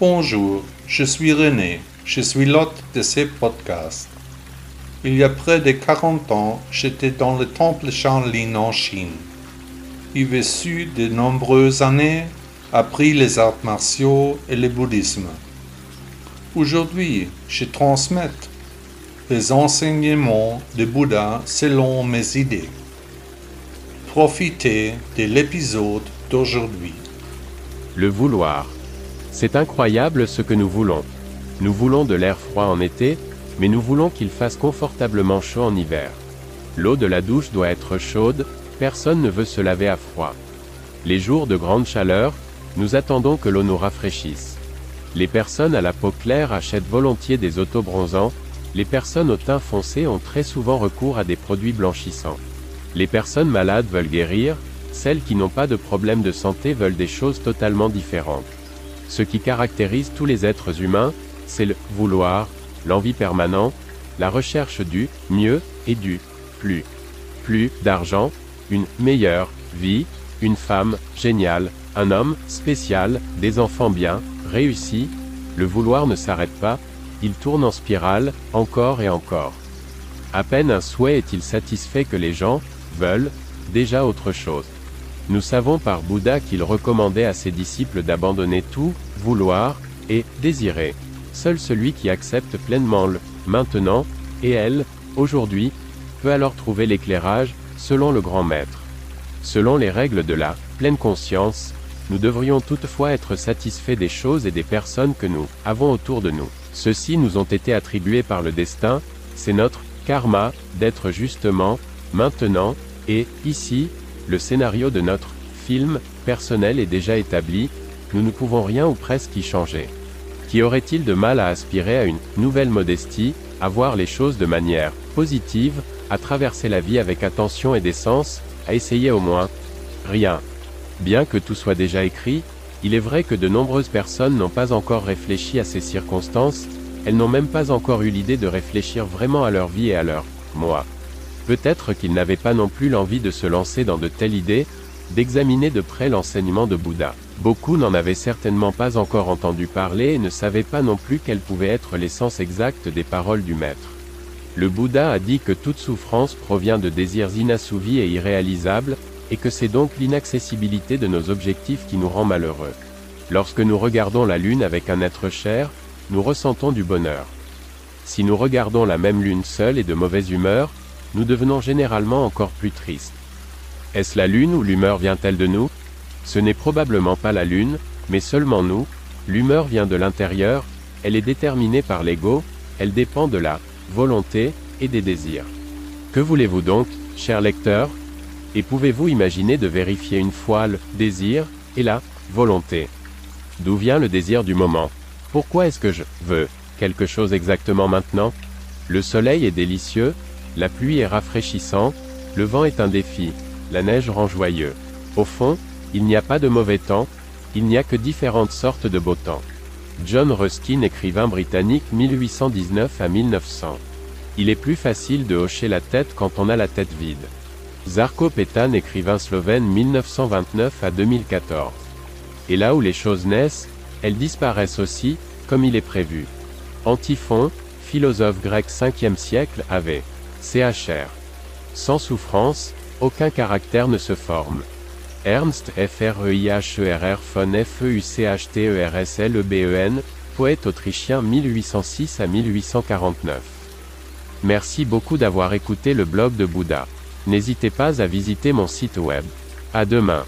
Bonjour, je suis René, je suis l'hôte de ces podcasts. Il y a près de 40 ans, j'étais dans le temple Shaolin en Chine. Y vécu de nombreuses années, appris les arts martiaux et le bouddhisme. Aujourd'hui, je transmets les enseignements de Bouddha selon mes idées. Profitez de l'épisode d'aujourd'hui. Le vouloir. C'est incroyable ce que nous voulons. Nous voulons de l'air froid en été, mais nous voulons qu'il fasse confortablement chaud en hiver. L'eau de la douche doit être chaude, personne ne veut se laver à froid. Les jours de grande chaleur, nous attendons que l'eau nous rafraîchisse. Les personnes à la peau claire achètent volontiers des autobronzants, les personnes au teint foncé ont très souvent recours à des produits blanchissants. Les personnes malades veulent guérir, celles qui n'ont pas de problème de santé veulent des choses totalement différentes. Ce qui caractérise tous les êtres humains, c'est le vouloir, l'envie permanente, la recherche du mieux et du plus. Plus d'argent, une meilleure vie, une femme géniale, un homme spécial, des enfants bien, réussis. Le vouloir ne s'arrête pas, il tourne en spirale, encore et encore. À peine un souhait est-il satisfait que les gens veulent déjà autre chose. Nous savons par Bouddha qu'il recommandait à ses disciples d'abandonner tout, vouloir, et désirer. Seul celui qui accepte pleinement le maintenant, et elle, aujourd'hui, peut alors trouver l'éclairage, selon le grand maître. Selon les règles de la pleine conscience, nous devrions toutefois être satisfaits des choses et des personnes que nous avons autour de nous. Ceux-ci nous ont été attribués par le destin, c'est notre karma d'être justement, maintenant, et ici, le scénario de notre film personnel est déjà établi, nous ne pouvons rien ou presque y changer. Qui aurait-il de mal à aspirer à une nouvelle modestie, à voir les choses de manière positive, à traverser la vie avec attention et décence, à essayer au moins Rien? Bien que tout soit déjà écrit, il est vrai que de nombreuses personnes n'ont pas encore réfléchi à ces circonstances, elles n'ont même pas encore eu l'idée de réfléchir vraiment à leur vie et à leur moi. Peut-être qu'ils n'avaient pas non plus l'envie de se lancer dans de telles idées, d'examiner de près l'enseignement de Bouddha. Beaucoup n'en avaient certainement pas encore entendu parler et ne savaient pas non plus quel pouvait être l'essence exacte des paroles du Maître. Le Bouddha a dit que toute souffrance provient de désirs inassouvis et irréalisables, et que c'est donc l'inaccessibilité de nos objectifs qui nous rend malheureux. Lorsque nous regardons la Lune avec un être cher, nous ressentons du bonheur. Si nous regardons la même Lune seule et de mauvaise humeur, nous devenons généralement encore plus tristes. Est-ce la Lune ou l'humeur vient-elle de nous? Ce n'est probablement pas la Lune, mais seulement nous, l'humeur vient de l'intérieur, elle est déterminée par l'ego, elle dépend de la volonté et des désirs. Que voulez-vous donc, cher lecteur? Et pouvez-vous imaginer de vérifier une fois le désir et la volonté? D'où vient le désir du moment? Pourquoi est-ce que je veux quelque chose exactement maintenant? Le soleil est délicieux, la pluie est rafraîchissante, le vent est un défi, la neige rend joyeux. Au fond, il n'y a pas de mauvais temps, il n'y a que différentes sortes de beau temps. John Ruskin, écrivain britannique 1819 à 1900. Il est plus facile de hocher la tête quand on a la tête vide. Zarko Petan, écrivain slovène 1929 à 2014. Et là où les choses naissent, elles disparaissent aussi, comme il est prévu. Antiphon, philosophe grec 5e siècle, avait CHR. Sans souffrance, aucun caractère ne se forme. Ernst F-R-E-I-H-E-R-R von F-E-U-C-H-T-E-R-S-L-E-B-E-N, poète autrichien 1806 à 1849. Merci beaucoup d'avoir écouté le blog de Bouddha. N'hésitez pas à visiter mon site web. À demain.